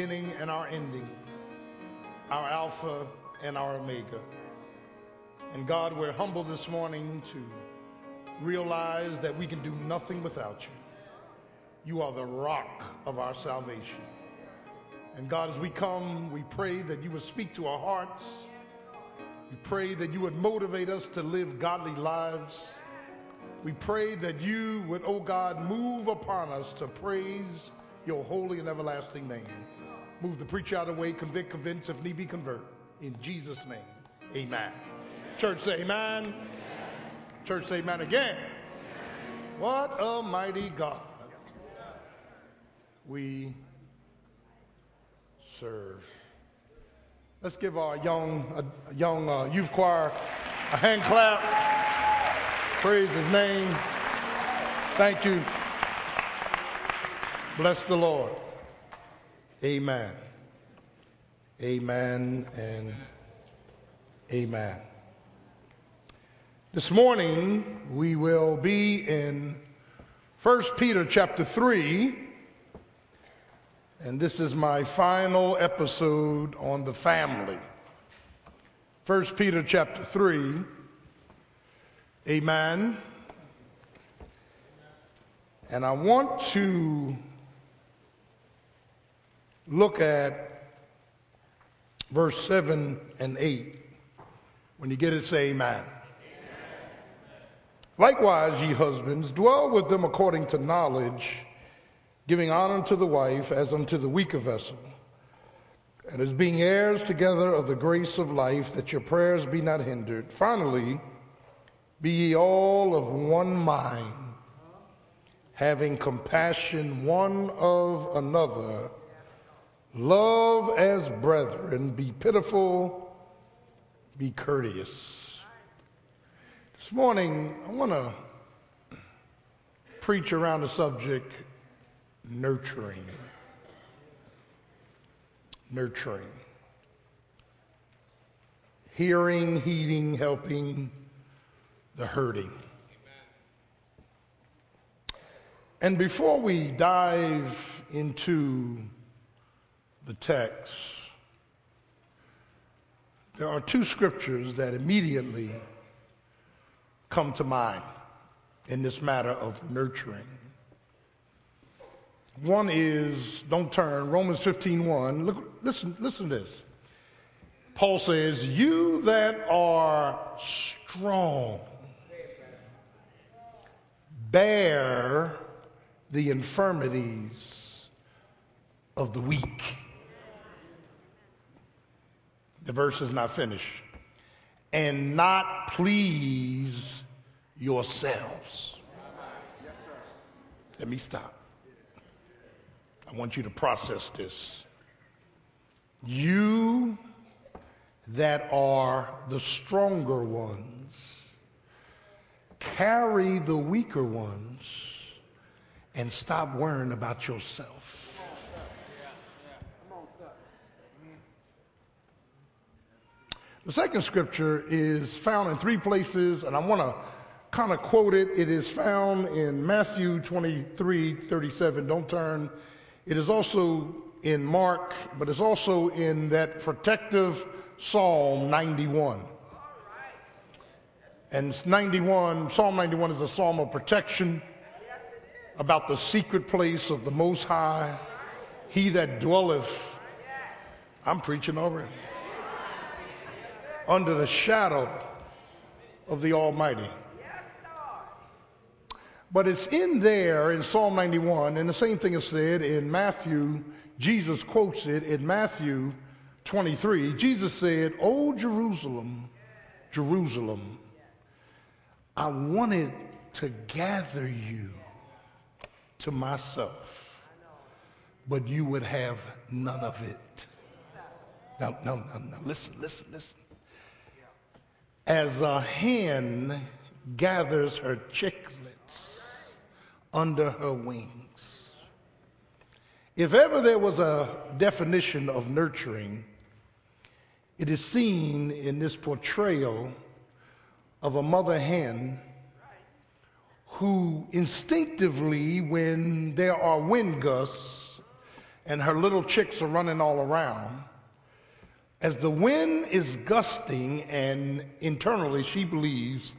beginning and our ending, our Alpha and our Omega. And God, we're humble this morning to realize that we can do nothing without you. You are the rock of our salvation. And God, as we come, we pray that you would speak to our hearts. We pray that you would motivate us to live godly lives. We pray that you would, oh God, move upon us to praise your holy and everlasting name. Move the preacher out of the way, convict, convince, if need be, convert. In Jesus' name, amen. Church say amen. amen. Church say amen again. Amen. What a mighty God we serve. Let's give our young, uh, young uh, youth choir a hand clap. Praise his name. Thank you. Bless the Lord. Amen. Amen and amen. This morning we will be in 1 Peter chapter 3 and this is my final episode on the family. 1 Peter chapter 3 Amen. And I want to look at verse 7 and 8. When you get it, say amen. Likewise, ye husbands, dwell with them according to knowledge, giving honor to the wife as unto the weaker vessel, and as being heirs together of the grace of life, that your prayers be not hindered. Finally, be ye all of one mind, having compassion one of another, love as brethren, be pitiful, be courteous. This morning, I want to preach around the subject nurturing. Nurturing. Hearing, heeding, helping the hurting. And before we dive into the text, there are two scriptures that immediately come to mind in this matter of nurturing. One is, don't turn, Romans 15 1. Look, listen, listen to this. Paul says, You that are strong, bear the infirmities of the weak. The verse is not finished and not please yourselves. Let me stop. I want you to process this. You that are the stronger ones, carry the weaker ones and stop worrying about yourself. The second scripture is found in three places, and I want to kind of quote it. It is found in Matthew 23 37. Don't turn. It is also in Mark, but it's also in that protective Psalm 91. And 91, Psalm 91 is a psalm of protection about the secret place of the Most High. He that dwelleth, I'm preaching over it under the shadow of the Almighty. But it's in there in Psalm 91, and the same thing is said in Matthew. Jesus quotes it in Matthew 23. Jesus said, O Jerusalem, Jerusalem, I wanted to gather you to myself, but you would have none of it. Now, now, now, now listen, listen, listen as a hen gathers her chicklets under her wings. If ever there was a definition of nurturing, it is seen in this portrayal of a mother hen who instinctively, when there are wind gusts and her little chicks are running all around. As the wind is gusting, and internally she believes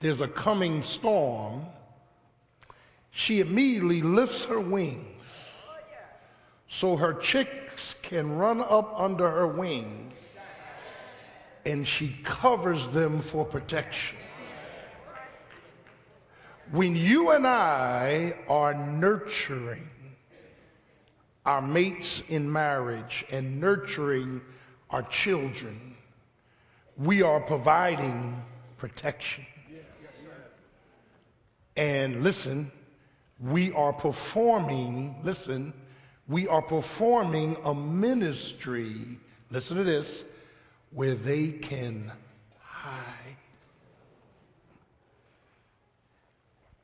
there's a coming storm, she immediately lifts her wings so her chicks can run up under her wings and she covers them for protection. When you and I are nurturing our mates in marriage and nurturing our children, we are providing protection. And listen, we are performing, listen, we are performing a ministry, listen to this, where they can hide.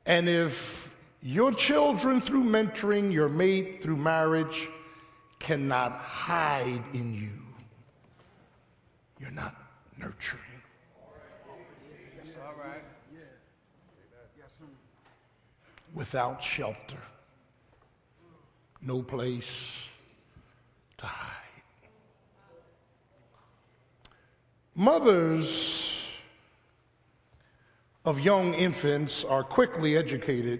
And if your children, through mentoring, your mate, through marriage, cannot hide in you, you're not nurturing. Without shelter no place to hide. Mothers of young infants are quickly educated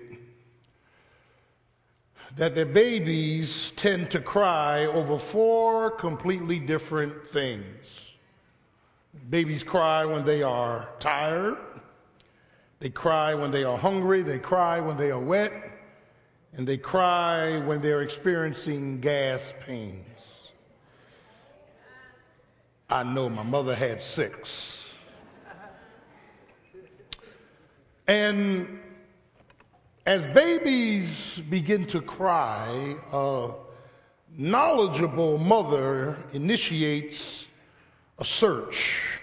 that their babies tend to cry over four completely different things. Babies cry when they are tired, they cry when they are hungry, they cry when they are wet, and they cry when they're experiencing gas pains. I know my mother had six. And as babies begin to cry, a knowledgeable mother initiates a search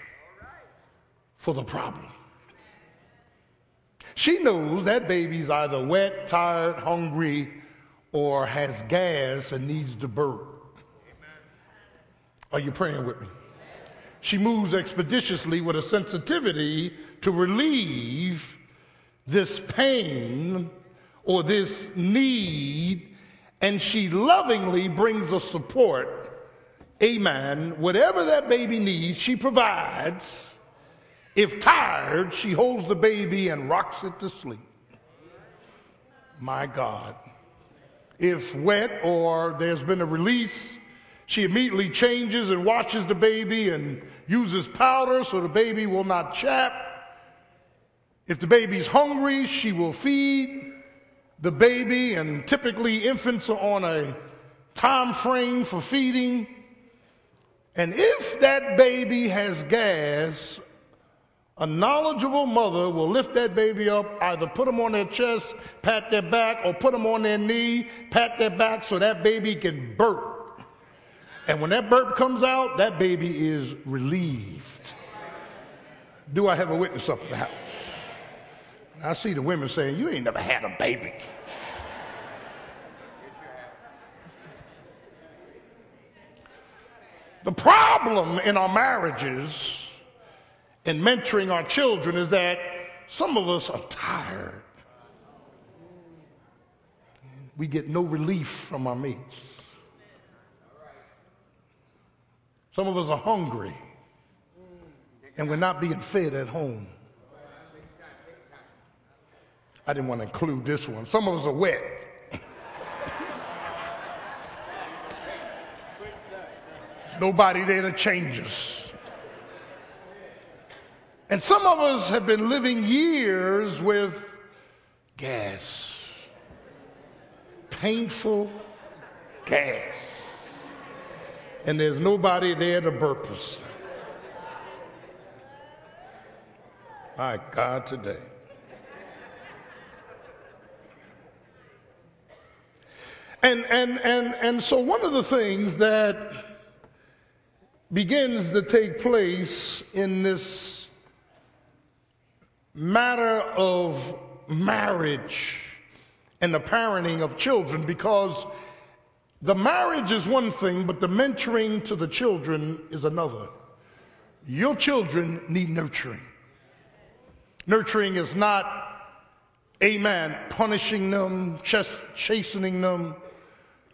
for the problem. She knows that baby's either wet, tired, hungry, or has gas and needs to burp. Are you praying with me? She moves expeditiously with a sensitivity to relieve this pain or this need, and she lovingly brings a support. Amen. Whatever that baby needs, she provides if tired, she holds the baby and rocks it to sleep. My God. If wet or there's been a release, she immediately changes and washes the baby and uses powder so the baby will not chap. If the baby's hungry, she will feed the baby, and typically infants are on a time frame for feeding. And if that baby has gas a knowledgeable mother will lift that baby up, either put them on their chest, pat their back, or put them on their knee, pat their back so that baby can burp. And when that burp comes out, that baby is relieved. Do I have a witness up in the house? I see the women saying, You ain't never had a baby. The problem in our marriages in mentoring our children is that some of us are tired. We get no relief from our mates. Some of us are hungry and we're not being fed at home. I didn't want to include this one. Some of us are wet. Nobody there to change us. And some of us have been living years with gas, painful gas. And there's nobody there to burp us. My God, today. And, and, and, and so, one of the things that begins to take place in this matter of marriage and the parenting of children because the marriage is one thing, but the mentoring to the children is another. Your children need nurturing. Nurturing is not, amen, punishing them, chastening them.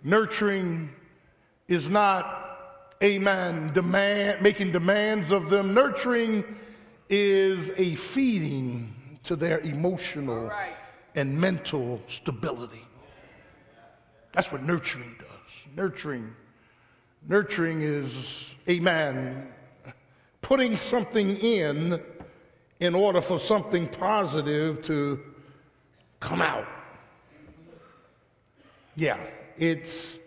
Nurturing is not, amen, demand, making demands of them. Nurturing is a feeding to their emotional right. and mental stability. That's what nurturing does. Nurturing, nurturing is, amen, putting something in in order for something positive to come out. Yeah, it's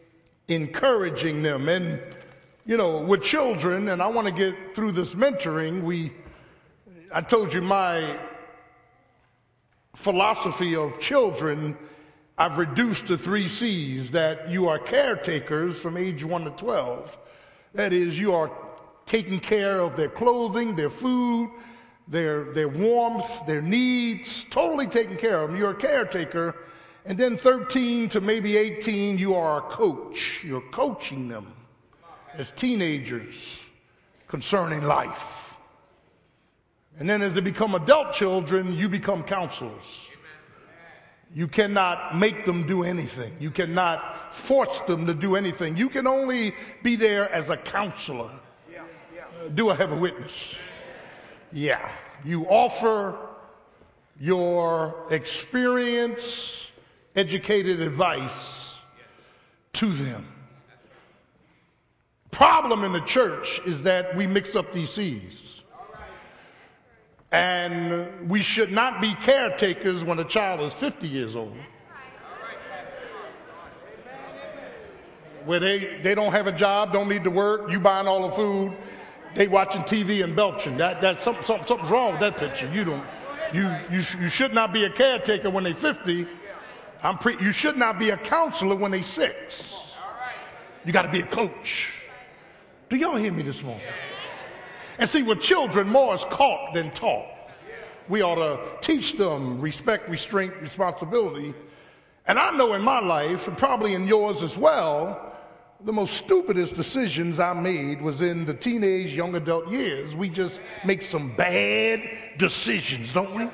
encouraging them. And, you know, with children, and I want to get through this mentoring, we, I told you my philosophy of children, I've reduced to three C's that you are caretakers from age 1 to 12. That is, you are taking care of their clothing, their food, their, their warmth, their needs, totally taking care of them. You're a caretaker. And then 13 to maybe 18, you are a coach. You're coaching them as teenagers concerning life. And then as they become adult children, you become counselors. You cannot make them do anything. You cannot force them to do anything. You can only be there as a counselor. Uh, do I have a witness? Yeah. You offer your experience, educated advice to them. Problem in the church is that we mix up these C's. And we should not be caretakers when a child is 50 years old. Where they, they don't have a job, don't need to work, you buying all the food, they watching TV and belching. That, that, some, some, something's wrong with that picture. You, don't, you, you, you should not be a caretaker when they're 50. I'm pre, you should not be a counselor when they're six. You got to be a coach. Do y'all hear me this morning? And see, with children, more is caught than taught. We ought to teach them respect, restraint, responsibility. And I know in my life, and probably in yours as well, the most stupidest decisions I made was in the teenage, young adult years. We just make some bad decisions, don't we?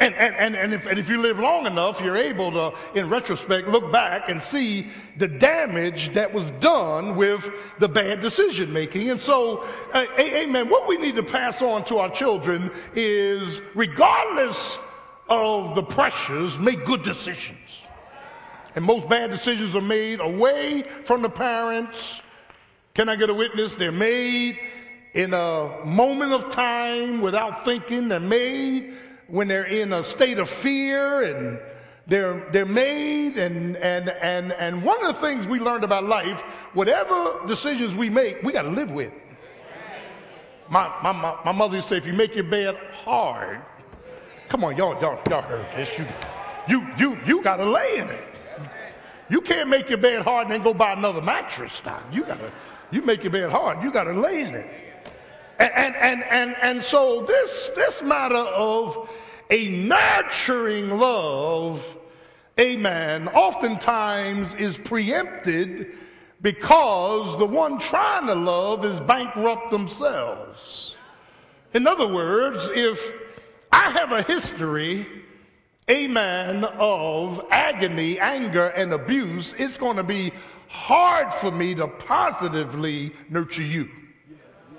And, and, and, and, if, and if you live long enough, you're able to, in retrospect, look back and see the damage that was done with the bad decision making. And so, uh, amen, what we need to pass on to our children is regardless of the pressures, make good decisions. And most bad decisions are made away from the parents. Can I get a witness? They're made in a moment of time without thinking. They're made when they're in a state of fear and they're, they're made. And, and, and, and one of the things we learned about life, whatever decisions we make, we got to live with. My, my, my, mother used to say, if you make your bed hard, come on, y'all, y'all, y'all heard this. You, you, you, you got to lay in it. You can't make your bed hard and then go buy another mattress now. You gotta, you make your bed hard, you gotta lay in it. And, and, and, and, so this, this matter of a nurturing love, amen, oftentimes is preempted because the one trying to love is bankrupt themselves. In other words, if I have a history amen, of agony, anger, and abuse, it's going to be hard for me to positively nurture you.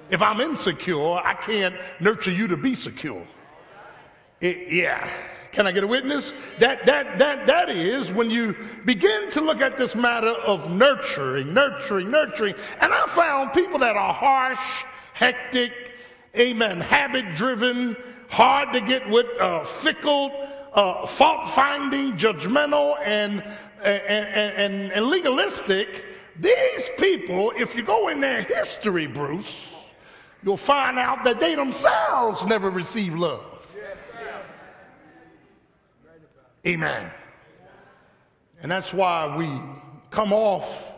If I'm insecure, I can't nurture you to be secure. It, yeah. Can I get a witness? That, that, that, that is when you begin to look at this matter of nurturing, nurturing, nurturing. And I found people that are harsh, hectic, amen, habit driven, hard to get with, uh, fickle, uh, fault finding, judgmental, and, and, and, and legalistic, these people, if you go in their history, Bruce, you'll find out that they themselves never received love. Amen. And that's why we come off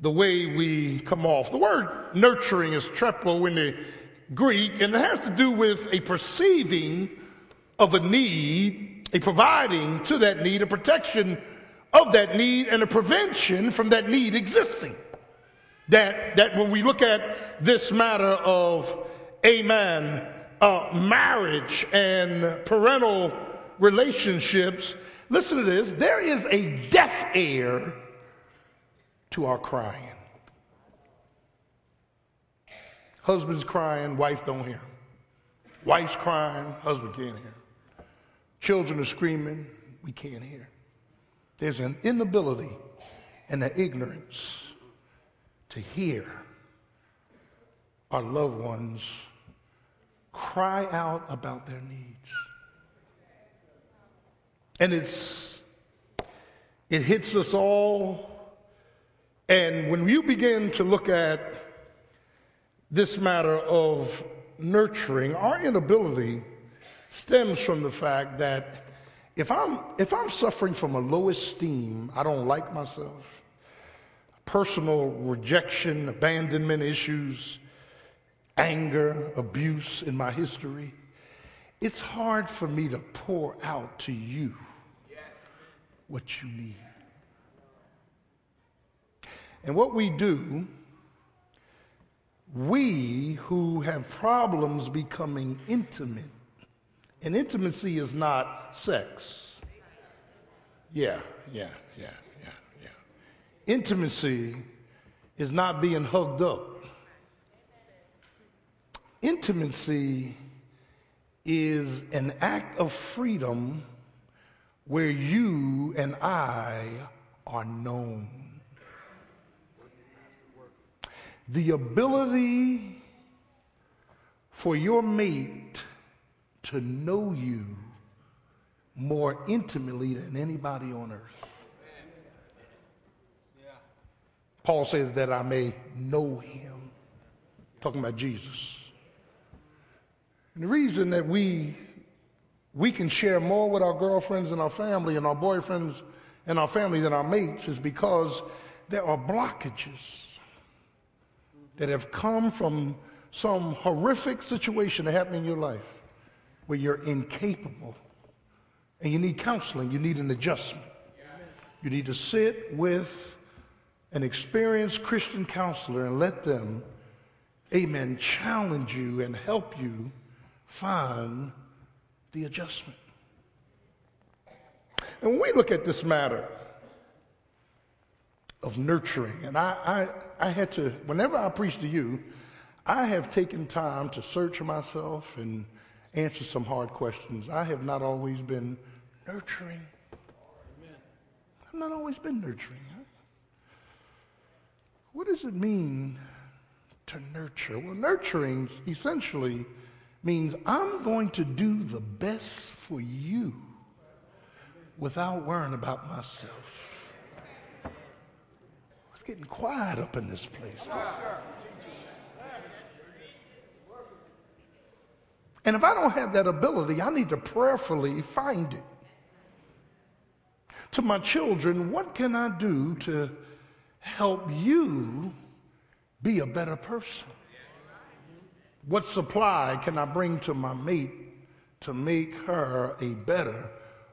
the way we come off. The word nurturing is trepho in the Greek, and it has to do with a perceiving of a need, a providing to that need, a protection of that need, and a prevention from that need existing. That, that when we look at this matter of, amen, uh, marriage and parental relationships, listen to this there is a deaf ear to our crying. Husband's crying, wife don't hear. Wife's crying, husband can't hear. Children are screaming, we can't hear. There's an inability and an ignorance to hear our loved ones cry out about their needs. And it's it hits us all. And when you begin to look at this matter of nurturing, our inability stems from the fact that if I'm, if I'm suffering from a low esteem, I don't like myself, personal rejection, abandonment issues, anger, abuse in my history, it's hard for me to pour out to you what you need. And what we do, we who have problems becoming intimate, and intimacy is not sex. Yeah, yeah, yeah. Intimacy is not being hugged up. Intimacy is an act of freedom where you and I are known. The ability for your mate to know you more intimately than anybody on earth. Paul says that I may know him, talking about Jesus. And the reason that we we can share more with our girlfriends and our family and our boyfriends and our family than our mates is because there are blockages that have come from some horrific situation that happened in your life where you're incapable and you need counseling, you need an adjustment. You need to sit with an experienced Christian counselor and let them, amen, challenge you and help you find the adjustment. And when we look at this matter of nurturing, and I, I, I had to, whenever I preach to you, I have taken time to search myself and answer some hard questions. I have not always been nurturing. I've not always been nurturing. What does it mean to nurture? Well, nurturing essentially means I'm going to do the best for you without worrying about myself. It's getting quiet up in this place. And if I don't have that ability, I need to prayerfully find it. To my children, what can I do to help you be a better person? What supply can I bring to my mate to make her a better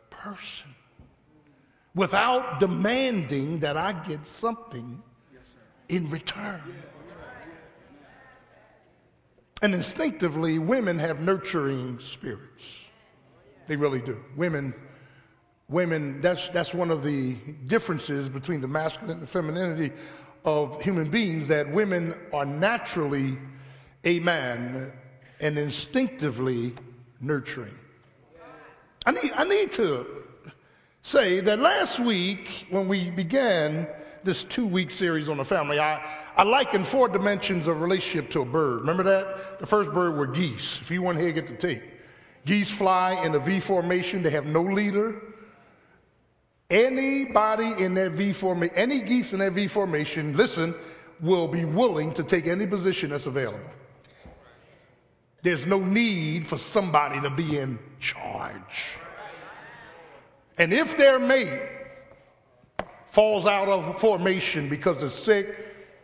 person? Without demanding that I get something in return. And instinctively, women have nurturing spirits. They really do. Women, women, that's, that's one of the differences between the masculine and the femininity of human beings, that women are naturally a man and instinctively nurturing. I need, I need to say that last week, when we began this two week series on the family, I, I likened four dimensions of relationship to a bird. Remember that? The first bird were geese. If you want here, get the tape. Geese fly in a V formation, they have no leader. Anybody in that V formation, any geese in that V formation, listen, will be willing to take any position that's available. There's no need for somebody to be in charge. And if their mate falls out of formation because it's sick,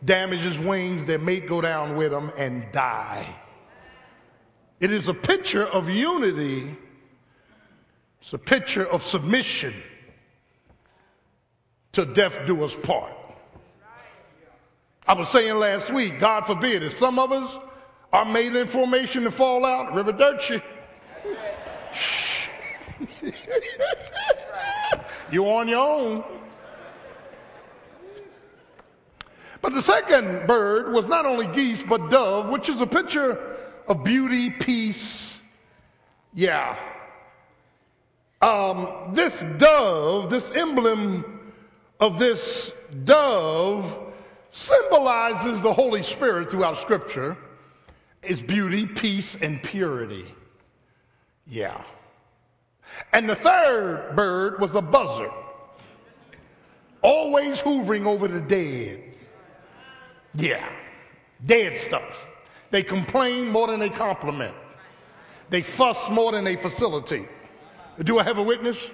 damages wings, their mate go down with them and die. It is a picture of unity. It's a picture of submission to death do us part. I was saying last week, God forbid, if some of us are made in formation to fall out, Arrivederci. You're on your own. But the second bird was not only geese, but dove, which is a picture of beauty, peace. Yeah. Um, this dove, this emblem of this dove, symbolizes the Holy Spirit throughout Scripture. Is beauty, peace, and purity. Yeah. And the third bird was a buzzard, always hovering over the dead. Yeah, dead stuff. They complain more than they compliment. They fuss more than they facilitate. Do I have a witness?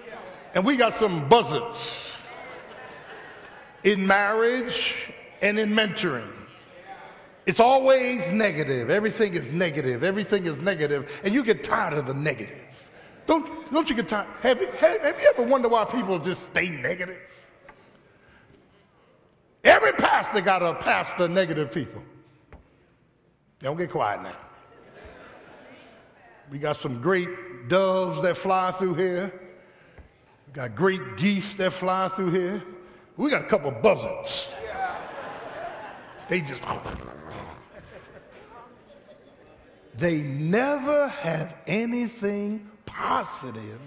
And we got some buzzards in marriage and in mentoring. It's always negative. Everything is negative. Everything is negative. And you get tired of the negative. Don't, don't you get tired? Have, have, have you ever wondered why people just stay negative? Every pastor got a pastor negative people. Don't get quiet now. We got some great doves that fly through here. We got great geese that fly through here. We got a couple buzzards. They just. They never have anything positive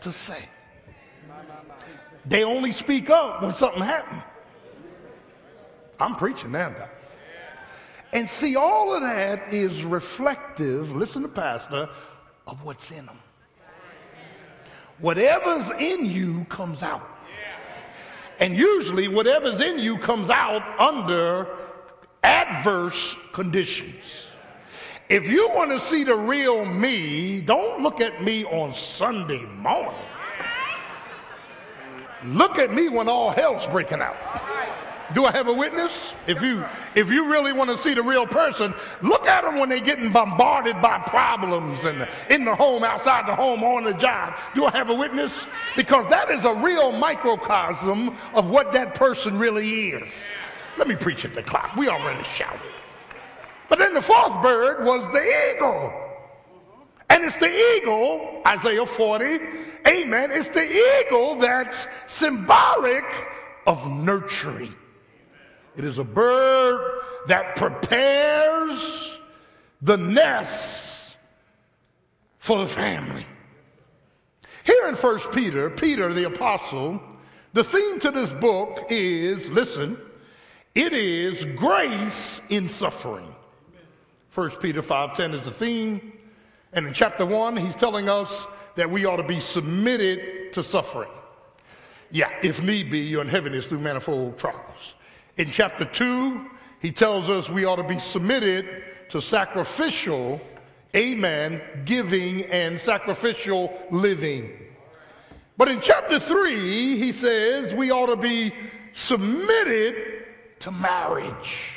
to say. They only speak up when something happens. I'm preaching now. And see, all of that is reflective, listen to Pastor, of what's in them. Whatever's in you comes out. And usually, whatever's in you comes out under adverse conditions. If you want to see the real me, don't look at me on Sunday morning. Look at me when all hell's breaking out. Do I have a witness? If you if you really want to see the real person, look at them when they're getting bombarded by problems and in the home, outside the home, on the job. Do I have a witness? Because that is a real microcosm of what that person really is. Let me preach at the clock. We already shouted. But then the fourth bird was the eagle. And it's the eagle, Isaiah 40, amen. It's the eagle that's symbolic of nurturing. It is a bird that prepares the nest for the family. Here in 1 Peter, Peter the apostle, the theme to this book is listen, it is grace in suffering. 1 Peter 5:10 is the theme, and in chapter 1 he's telling us that we ought to be submitted to suffering. Yeah, if need be, you're in heaviness through manifold trials. In chapter 2, he tells us we ought to be submitted to sacrificial, amen, giving and sacrificial living. But in chapter 3, he says we ought to be submitted to marriage.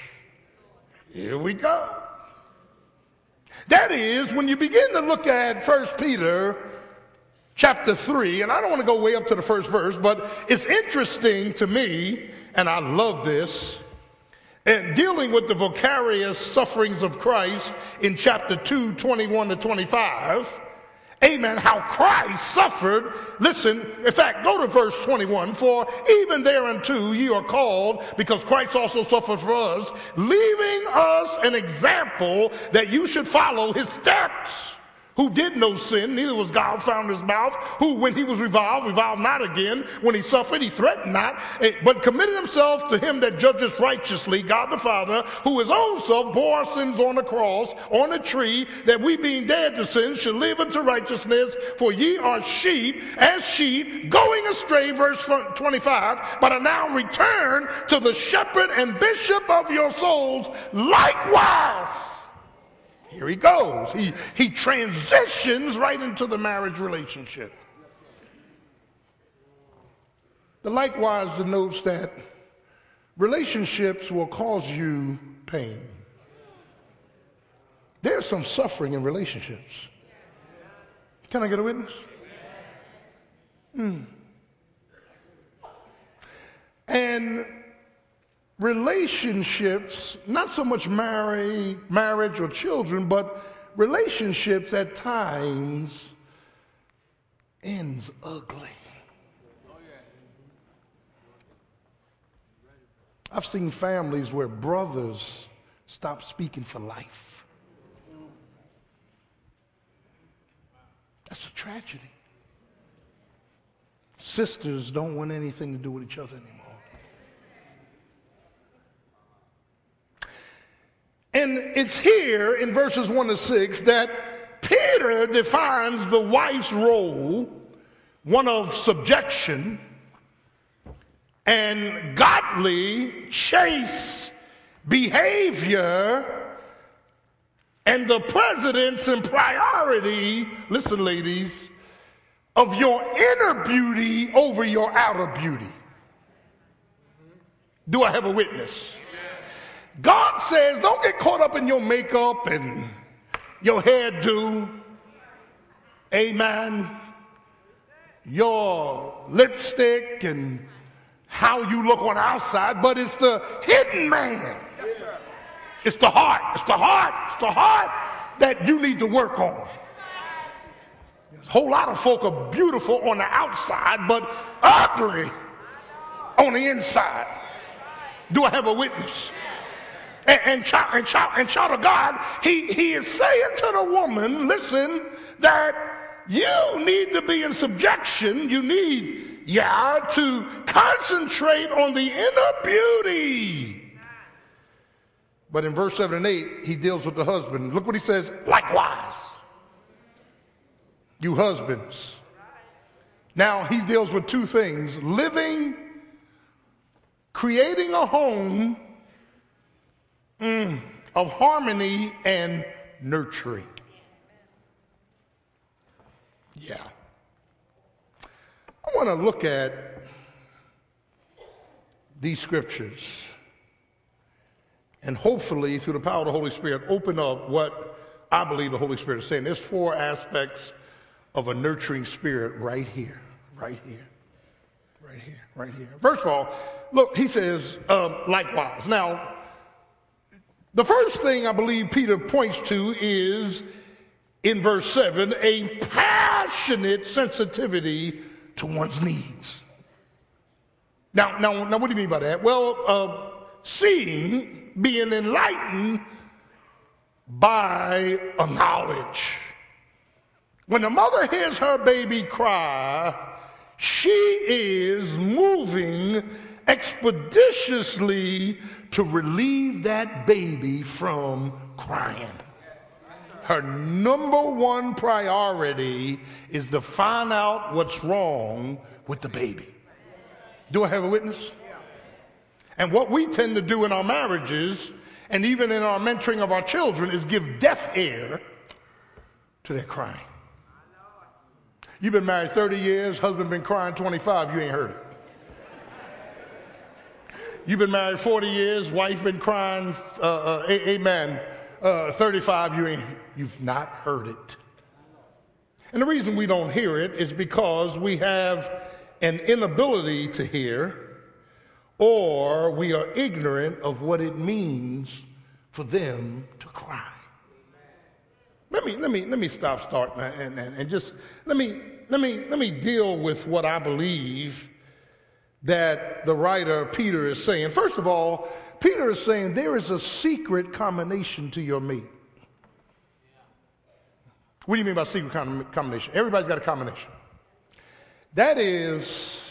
Here we go. That is, when you begin to look at 1 Peter chapter 3, and I don't want to go way up to the first verse, but it's interesting to me and I love this. And dealing with the vicarious sufferings of Christ in chapter 2, 21 to 25. Amen. How Christ suffered. Listen, in fact, go to verse 21. For even thereunto ye are called, because Christ also suffered for us, leaving us an example that you should follow his steps who did no sin, neither was God found in his mouth, who, when he was reviled, reviled not again. When he suffered, he threatened not, eh, but committed himself to him that judges righteously, God the Father, who self bore our sins on the cross, on a tree, that we being dead to sin should live unto righteousness. For ye are sheep, as sheep, going astray, verse 25, but are now returned to the shepherd and bishop of your souls, likewise here he goes. He, he transitions right into the marriage relationship. The likewise denotes that relationships will cause you pain. There's some suffering in relationships. Can I get a witness? Hmm. And relationships, not so much marry, marriage or children, but relationships at times ends ugly. I've seen families where brothers stop speaking for life. That's a tragedy. Sisters don't want anything to do with each other anymore. And it's here in verses 1 to 6 that Peter defines the wife's role, one of subjection and godly, chaste behavior, and the precedence and priority, listen, ladies, of your inner beauty over your outer beauty. Do I have a witness? God says, don't get caught up in your makeup and your hairdo. Amen. Your lipstick and how you look on the outside, but it's the hidden man. It's the heart. It's the heart. It's the heart that you need to work on. A whole lot of folk are beautiful on the outside, but ugly on the inside. Do I have a witness? And, and, child, and, child, and child of God, he, he is saying to the woman, listen, that you need to be in subjection. You need, yeah, to concentrate on the inner beauty. But in verse 7 and 8, he deals with the husband. Look what he says likewise you husbands. Now, he deals with two things living, creating a home mm, of harmony and nurturing. Yeah. I want to look at these scriptures and hopefully, through the power of the Holy Spirit, open up what I believe the Holy Spirit is saying. There's four aspects of a nurturing spirit right here, right here, right here, right here. First of all, look, he says, um, likewise. Now, the first thing I believe Peter points to is in verse 7 a passionate sensitivity to one's needs. Now, now, now what do you mean by that? Well, uh, seeing, being enlightened by a knowledge. When the mother hears her baby cry, she is moving expeditiously to relieve that baby from crying. Her number one priority is to find out what's wrong with the baby. Do I have a witness? And what we tend to do in our marriages and even in our mentoring of our children is give deaf ear to their crying. You've been married 30 years, husband been crying 25, you ain't heard it. You've been married 40 years, wife been crying, uh, uh, amen, uh, 35, you ain't, you've not heard it. And the reason we don't hear it is because we have an inability to hear or we are ignorant of what it means for them to cry. Let me, let me, let me stop starting and, and, and just let me, let, me, let me deal with what I believe that the writer Peter is saying. First of all, Peter is saying there is a secret combination to your mate. What do you mean by secret combination? Everybody's got a combination. That is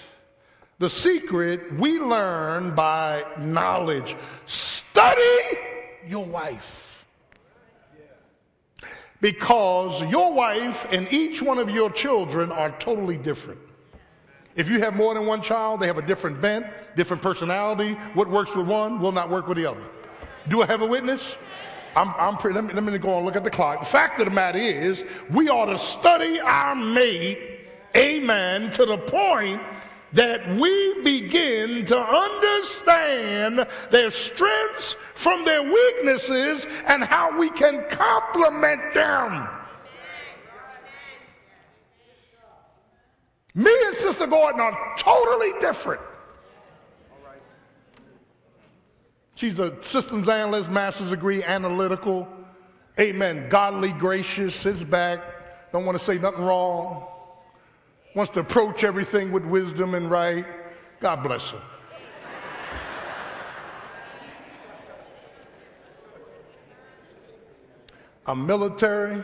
the secret we learn by knowledge. Study your wife because your wife and each one of your children are totally different. If you have more than one child, they have a different bent, different personality. What works with one will not work with the other. Do I have a witness? I'm, I'm pretty, let, me, let me go and look at the clock. The fact of the matter is, we ought to study our mate, amen, to the point that we begin to understand their strengths from their weaknesses and how we can complement them. Me and Sister Gordon are totally different. She's a systems analyst, master's degree, analytical. Amen. Godly, gracious, sits back, don't want to say nothing wrong, wants to approach everything with wisdom and right. God bless her. I'm military.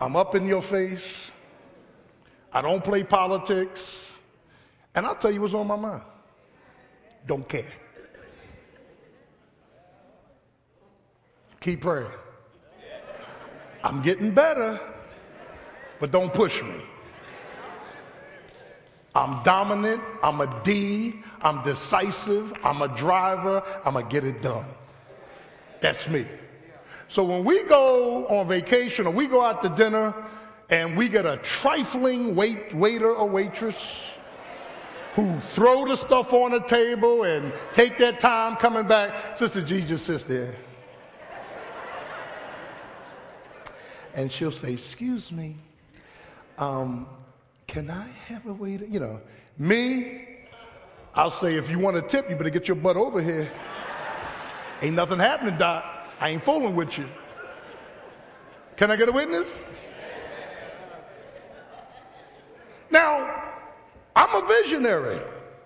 I'm up in your face. I don't play politics. And I'll tell you what's on my mind. Don't care. Keep praying. I'm getting better, but don't push me. I'm dominant, I'm a D, I'm decisive, I'm a driver, I'm gonna get it done. That's me. So when we go on vacation or we go out to dinner and we get a trifling wait, waiter or waitress who throw the stuff on the table and take their time coming back, Sister just sits there. And she'll say, Excuse me, um, can I have a waiter? You know, me, I'll say, If you want a tip, you better get your butt over here. Ain't nothing happening, Doc. I ain't fooling with you. Can I get a witness? Now, I'm a visionary.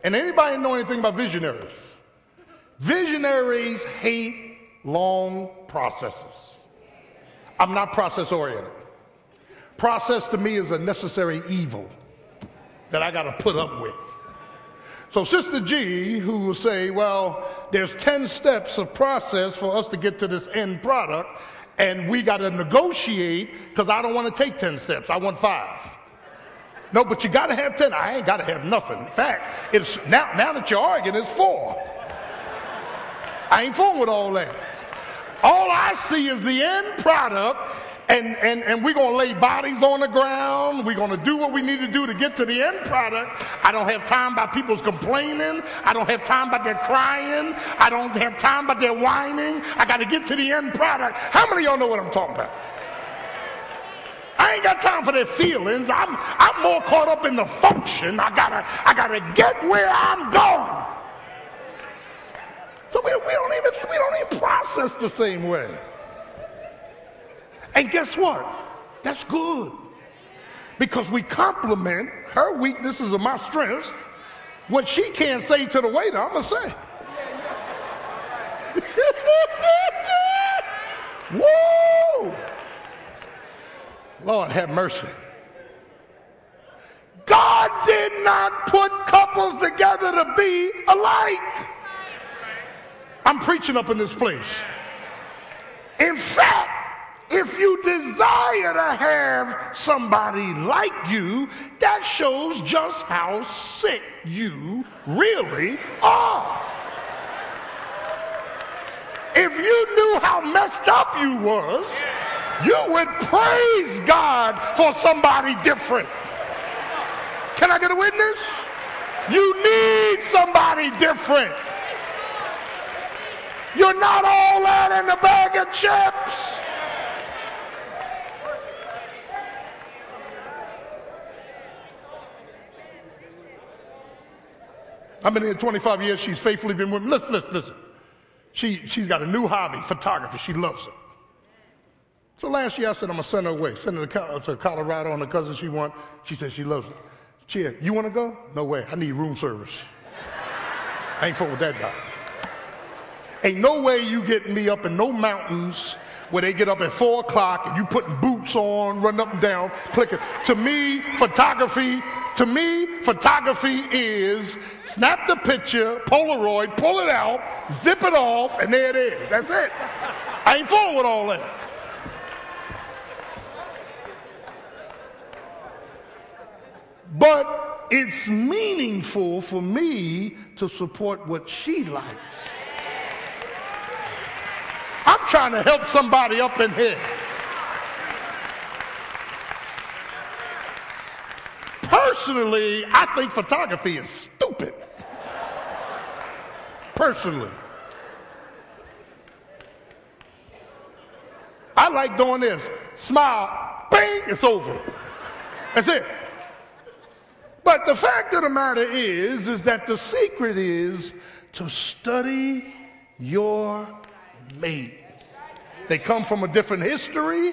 And anybody know anything about visionaries? Visionaries hate long processes. I'm not process oriented. Process to me is a necessary evil that I got to put up with. So, Sister G, who will say, well, there's 10 steps of process for us to get to this end product, and we got to negotiate because I don't want to take 10 steps. I want five. No, but you got to have 10. I ain't got to have nothing. In fact, it's now, now that you're arguing, it's four. I ain't fooling with all that. All I see is the end product, and, and, and we're going to lay bodies on the ground. We're going to do what we need to do to get to the end product. I don't have time about people's complaining. I don't have time about their crying. I don't have time about their whining. I got to get to the end product. How many of y'all know what I'm talking about? I ain't got time for their feelings. I'm, I'm more caught up in the function. I gotta, I gotta get where I'm going. So we, we, don't even, we don't even process the same way. And guess what? That's good. Because we complement her weaknesses and my strengths. What she can't say to the waiter, I'm to say. Lord have mercy. God did not put couples together to be alike. I'm preaching up in this place. In fact, if you desire to have somebody like you, that shows just how sick you really are. If you knew how messed up you was, you would praise God for somebody different. Can I get a witness? You need somebody different. You're not all that in a bag of chips. I've been here 25 years. She's faithfully been with me. Listen, listen, listen. She, she's got a new hobby, photography. She loves it. So last year I said, I'm going to send her away. Send her to Colorado on the cousin she wants. She said she loves it. Cheer, you want to go? No way. I need room service. I ain't fooling with that guy. Ain't no way you getting me up in no mountains where they get up at four o'clock and you putting boots on, running up and down, clicking. To me, photography, to me, photography is snap the picture, Polaroid, pull it out, zip it off, and there it is. That's it. I ain't fooling with all that. But it's meaningful for me to support what she likes. I'm trying to help somebody up in here. Personally, I think photography is stupid. Personally. I like doing this. Smile, bang, it's over. That's it. But the fact of the matter is, is that the secret is to study your mate. They come from a different history.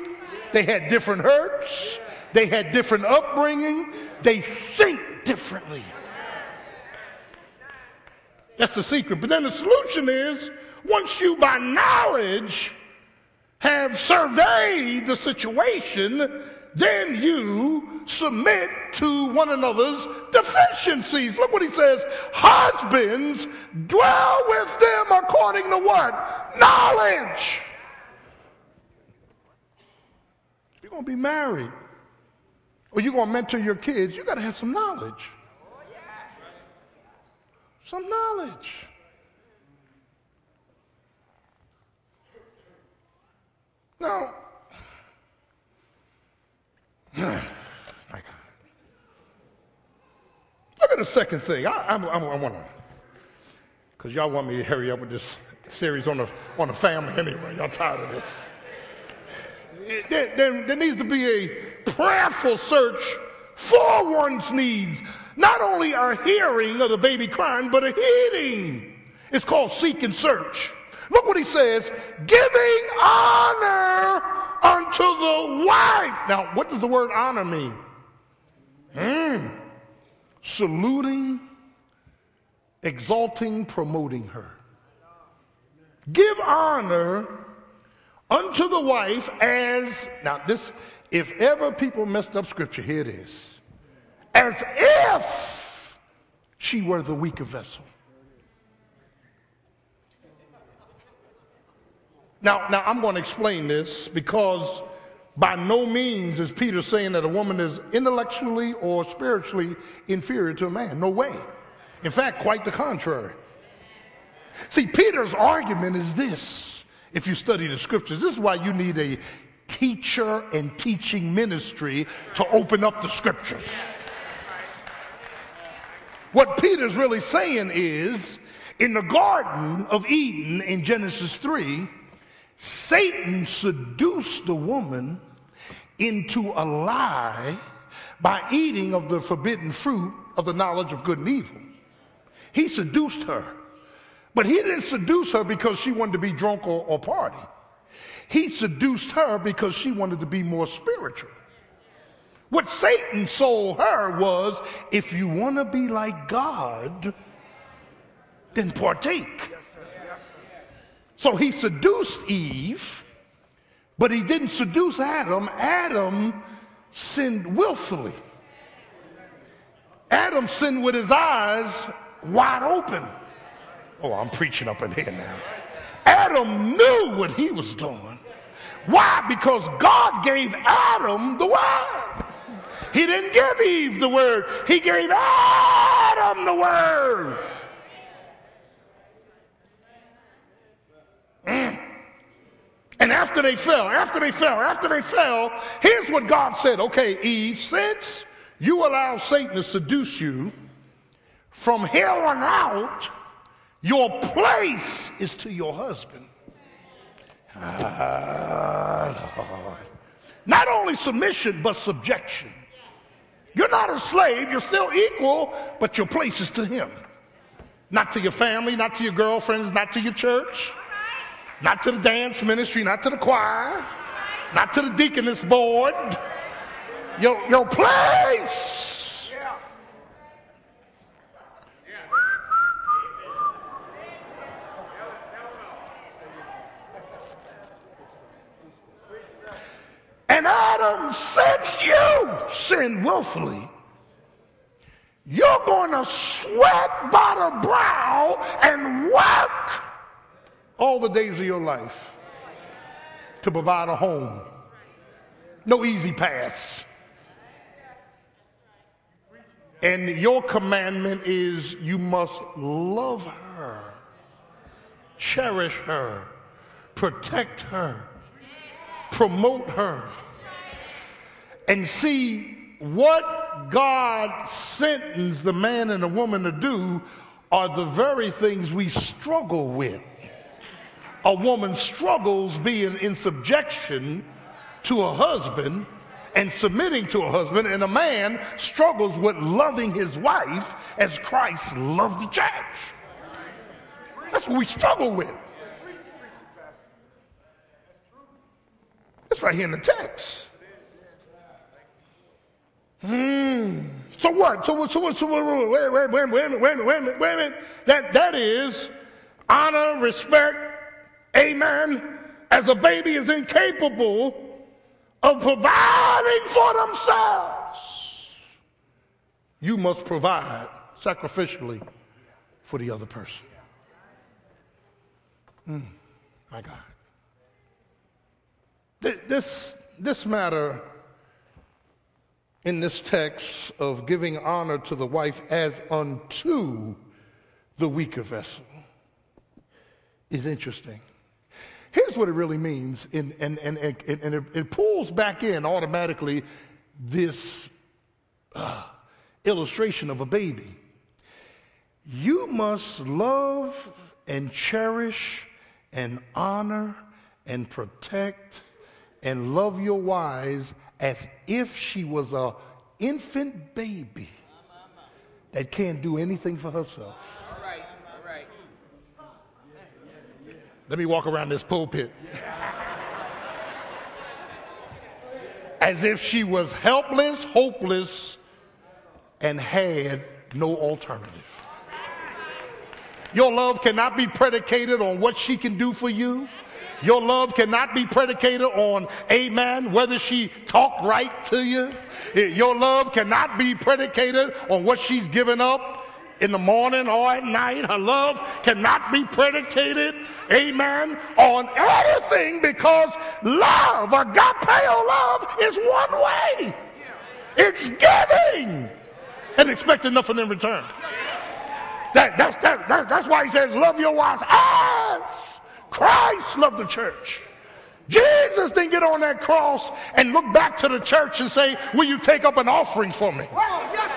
They had different hurts. They had different upbringing. They think differently. That's the secret. But then the solution is once you, by knowledge, have surveyed the situation, then you submit to one another's deficiencies. Look what he says Husbands, dwell with them according to what? Knowledge. If you're going to be married or you're going to mentor your kids, you got to have some knowledge. Some knowledge. Now, my God. Look at the second thing. I, I, I, I want to, because y'all want me to hurry up with this series on the, on the family anyway. Y'all tired of this. There, there, there needs to be a prayerful search for one's needs. Not only a hearing of the baby crying, but a heeding. It's called seek and search. Look what he says giving honor unto the wife. Now, what does the word honor mean? Mm. Saluting, exalting, promoting her. Give honor unto the wife as, now, this, if ever people messed up scripture, here it is. As if she were the weaker vessel. Now, now I'm going to explain this because by no means is Peter saying that a woman is intellectually or spiritually inferior to a man. No way. In fact, quite the contrary. See, Peter's argument is this if you study the scriptures. This is why you need a teacher and teaching ministry to open up the scriptures. What Peter's really saying is in the Garden of Eden in Genesis 3, Satan seduced the woman into a lie by eating of the forbidden fruit of the knowledge of good and evil. He seduced her. But he didn't seduce her because she wanted to be drunk or, or party. He seduced her because she wanted to be more spiritual. What Satan sold her was if you want to be like God, then partake. So he seduced Eve, but he didn't seduce Adam. Adam sinned willfully. Adam sinned with his eyes wide open. Oh, I'm preaching up in here now. Adam knew what he was doing. Why? Because God gave Adam the word. He didn't give Eve the word, he gave Adam the word. Mm. And after they fell, after they fell, after they fell, here's what God said Okay, Eve, since you allow Satan to seduce you, from here on out, your place is to your husband. Ah, Lord. Not only submission, but subjection. You're not a slave, you're still equal, but your place is to him. Not to your family, not to your girlfriends, not to your church not to the dance ministry, not to the choir, not to the deaconess board. Your, your place. And Adam, since you sinned willfully, you're going to sweat by the brow and work all the days of your life to provide a home. No easy pass. And your commandment is you must love her, cherish her, protect her, promote her, and see what God sentenced the man and the woman to do are the very things we struggle with a woman struggles being in subjection to a husband and submitting to a husband, and a man struggles with loving his wife as Christ loved the church. That's what we struggle with. It's right here in the text. Hmm. So what? So what? So what? So what? Wait, wait, wait, wait, wait, wait, wait, wait, wait. That that is honor, respect, amen, as a baby is incapable of providing for themselves, you must provide sacrificially for the other person. Mm, my God. This, this matter in this text of giving honor to the wife as unto the weaker vessel is interesting. Here's what it really means, and, and, and, and, it, it, pulls back in automatically this uh, illustration of a baby. You must love and cherish and honor and protect and love your wives as if she was a infant baby that can't do anything for herself. All right, all right. Let me walk around this pulpit. As if she was helpless, hopeless, and had no alternative. Your love cannot be predicated on what she can do for you. Your love cannot be predicated on, amen, whether she talked right to you. Your love cannot be predicated on what she's given up in the morning or at night. Her love cannot be predicated, amen, on anything because love, agapeo love, is one way. It's giving and expecting nothing in return. That, that's, that, that, that's why he says, love your wives as Christ loved the church. Jesus didn't get on that cross and look back to the church and say, Will you take up an offering for me?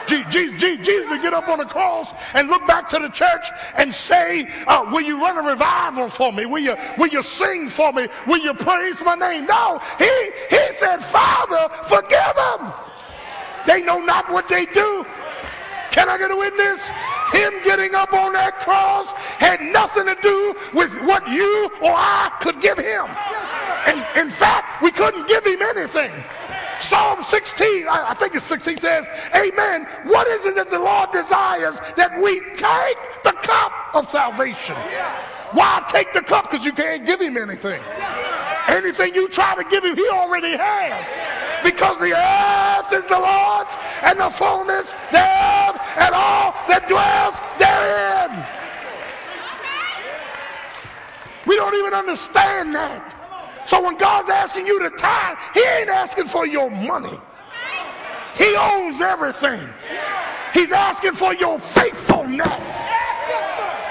Jesus, Jesus didn't get up on the cross and look back to the church and say, uh, Will you run a revival for me? Will you, will you sing for me? Will you praise my name? No, he, he said, Father, forgive them. They know not what they do. Can I get a witness? Him getting up on that cross had nothing to do with what you or I could give him. And in fact, we couldn't give him anything. Psalm 16, I think it's 16 says, Amen. What is it that the Lord desires? That we take the cup of salvation. Why take the cup? Because you can't give him anything. Anything you try to give him, he already has. Because the earth is the Lord's and the fullness thereof and all that dwells therein. We don't even understand that. So when God's asking you to tithe, he ain't asking for your money. He owns everything. He's asking for your faithfulness.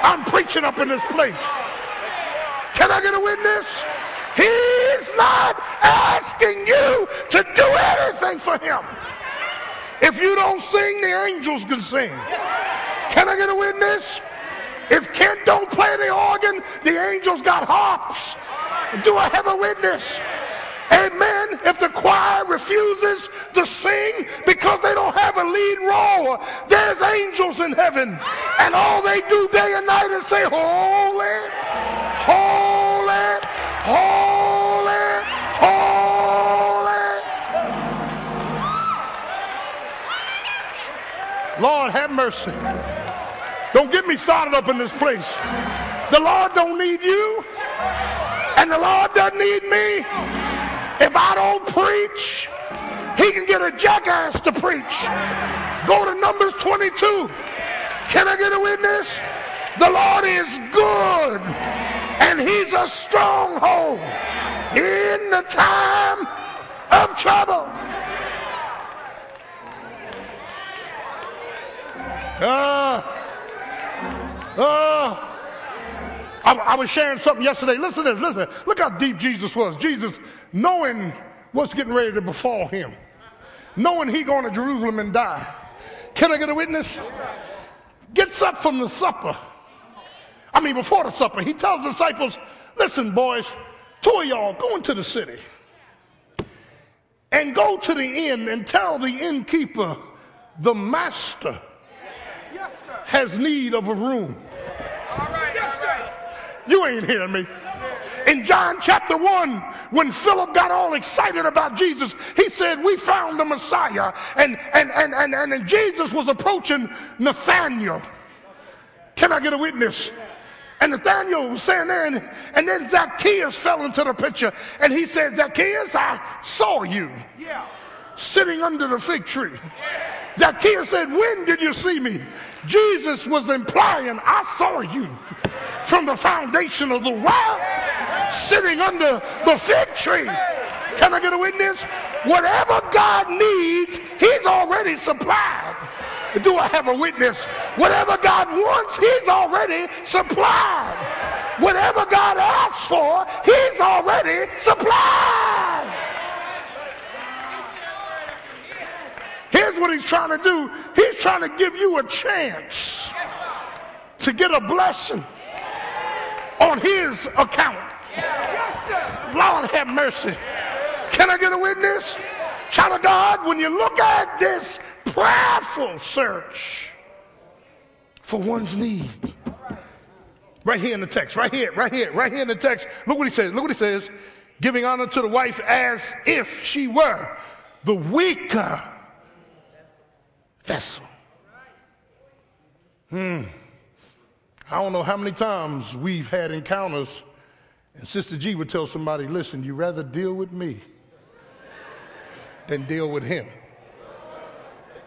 I'm preaching up in this place. Can I get a witness? He's not asking you to do anything for him. If you don't sing, the angels can sing. Can I get a witness? If Kent don't play the organ, the angels got harps. Do I have a witness? Amen. If the choir refuses to sing because they don't have a lead role, there's angels in heaven. And all they do day and night is say, Holy, holy, Lord, have mercy. Don't get me started up in this place. The Lord don't need you, and the Lord doesn't need me. If I don't preach, he can get a jackass to preach. Go to Numbers 22. Can I get a witness? The Lord is good and he's a stronghold in the time of trouble. Uh, uh, I, I, was sharing something yesterday. Listen to this. Listen. Look how deep Jesus was. Jesus, knowing what's getting ready to befall him, knowing he going to Jerusalem and die. Can I get a witness? Gets up from the supper. I mean, before the supper, he tells the disciples, listen, boys, two of y'all go into the city and go to the inn and tell the innkeeper the master yes, has need of a room. All right, yes, sir. You ain't hearing me. In John chapter 1, when Philip got all excited about Jesus, he said, We found the Messiah. And, and, and, and, and Jesus was approaching Nathaniel. Can I get a witness? And Nathaniel was standing there, and, and then Zacchaeus fell into the picture. And he said, Zacchaeus, I saw you yeah. Sitting under the fig tree. Zacchaeus said, When did you see me? Jesus was implying, I saw you from the foundation of the world sitting under the fig tree. Can I get a witness? Whatever God needs, He's already supplied. Do I have a witness? Whatever God wants, He's already supplied. Whatever God asks for, He's already supplied. Here's what He's trying to do He's trying to give you a chance to get a blessing on His account. Lord have mercy. Can I get a witness? Child of God, when you look at this prayerful search for one's need. Right here in the text, right here, right here, right here in the text. Look what he says. Look what he says. Giving honor to the wife as if she were the weaker vessel. Hmm. I don't know how many times we've had encounters, and Sister G would tell somebody, listen, you'd rather deal with me than deal with him.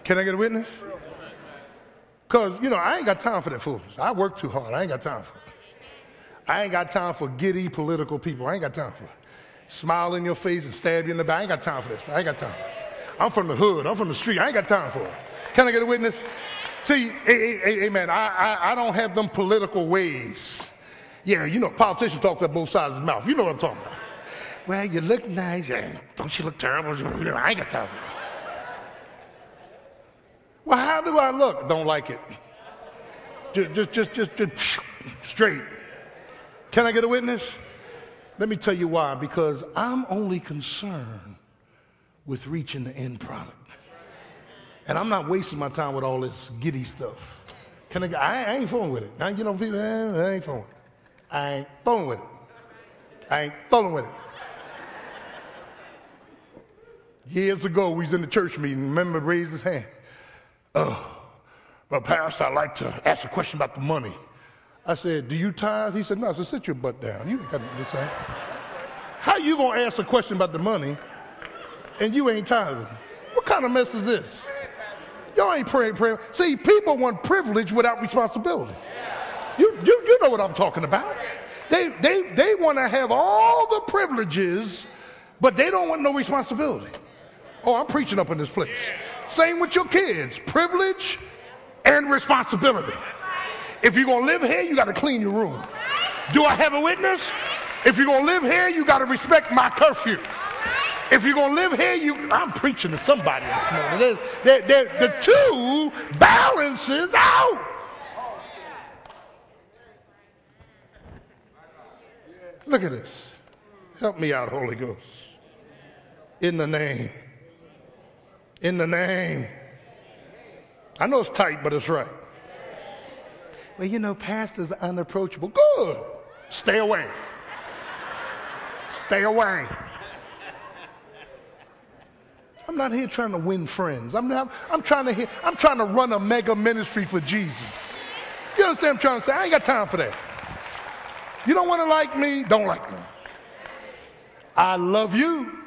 Can I get a witness? Because, you know, I ain't got time for that foolishness. I work too hard. I ain't got time for it. I ain't got time for giddy political people. I ain't got time for it. Smile in your face and stab you in the back. I ain't got time for this. I ain't got time for it. I'm from the hood. I'm from the street. I ain't got time for it. Can I get a witness? See, amen. I, I, I don't have them political ways. Yeah, you know, politicians talk at both sides of his mouth. You know what I'm talking about. Well, you look nice. Don't you look terrible? I ain't got time. Well, how do I look? Don't like it. Just, just, just, just, just straight. Can I get a witness? Let me tell you why. Because I'm only concerned with reaching the end product. And I'm not wasting my time with all this giddy stuff. Can I, I, I ain't fooling with it. I, you know, people, eh, I ain't fooling. I ain't fooling with it. I ain't fooling with it. Years ago, we was in the church meeting. Remember, raised his hand. Oh, Pastor, I'd like to ask a question about the money. I said, Do you tithe? He said, No. I said, Sit your butt down. You ain't got nothing to say. How you going to ask a question about the money and you ain't tithing? What kind of mess is this? Y'all ain't praying, praying. See, people want privilege without responsibility. You, you, you know what I'm talking about. They, they, they want to have all the privileges, but they don't want no responsibility. Oh, I'm preaching up in this place. Same with your kids privilege and responsibility. If you're going to live here, you got to clean your room. Do I have a witness? If you're going to live here, you got to respect my curfew. If you're going to live here, you, I'm preaching to somebody this morning. They're, they're, the two balances out. Look at this. Help me out, Holy Ghost. In the name in the name. I know it's tight, but it's right. Well, you know, pastors are unapproachable. Good. Stay away. Stay away. I'm not here trying to win friends. I'm, not, I'm, trying to I'm trying to run a mega ministry for Jesus. You understand I'm trying to say? I ain't got time for that. You don't want to like me? Don't like me. I love you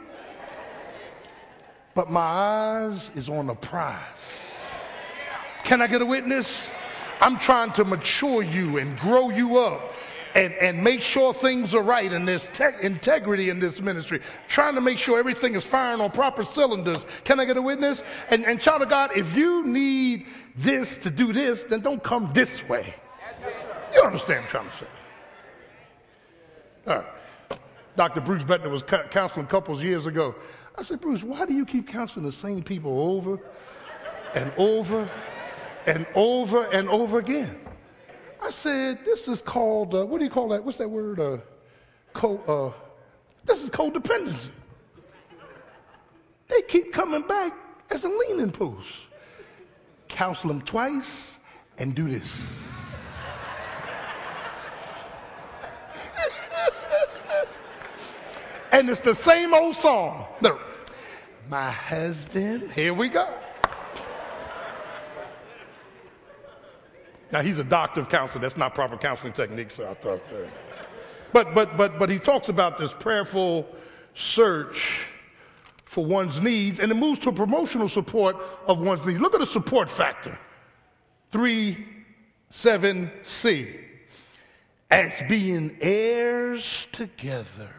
but my eyes is on the prize. Can I get a witness? I'm trying to mature you and grow you up and, and make sure things are right and there's te- integrity in this ministry. Trying to make sure everything is firing on proper cylinders. Can I get a witness? And, and child of God, if you need this to do this, then don't come this way. You understand what I'm trying to say? All right. Dr. Bruce Bettner was counseling couples years ago. I said, Bruce, why do you keep counseling the same people over and over and over and over again? I said, this is called, uh, what do you call that? What's that word? Uh, co, uh, this is codependency. They keep coming back as a leaning post. Counsel them twice and do this. and it's the same old song. No, my husband. Here we go. Now, he's a doctor of counseling. That's not proper counseling technique, so I thought. Uh, but, but, but, but he talks about this prayerful search for one's needs, and it moves to a promotional support of one's needs. Look at the support factor 3 7c. As being heirs together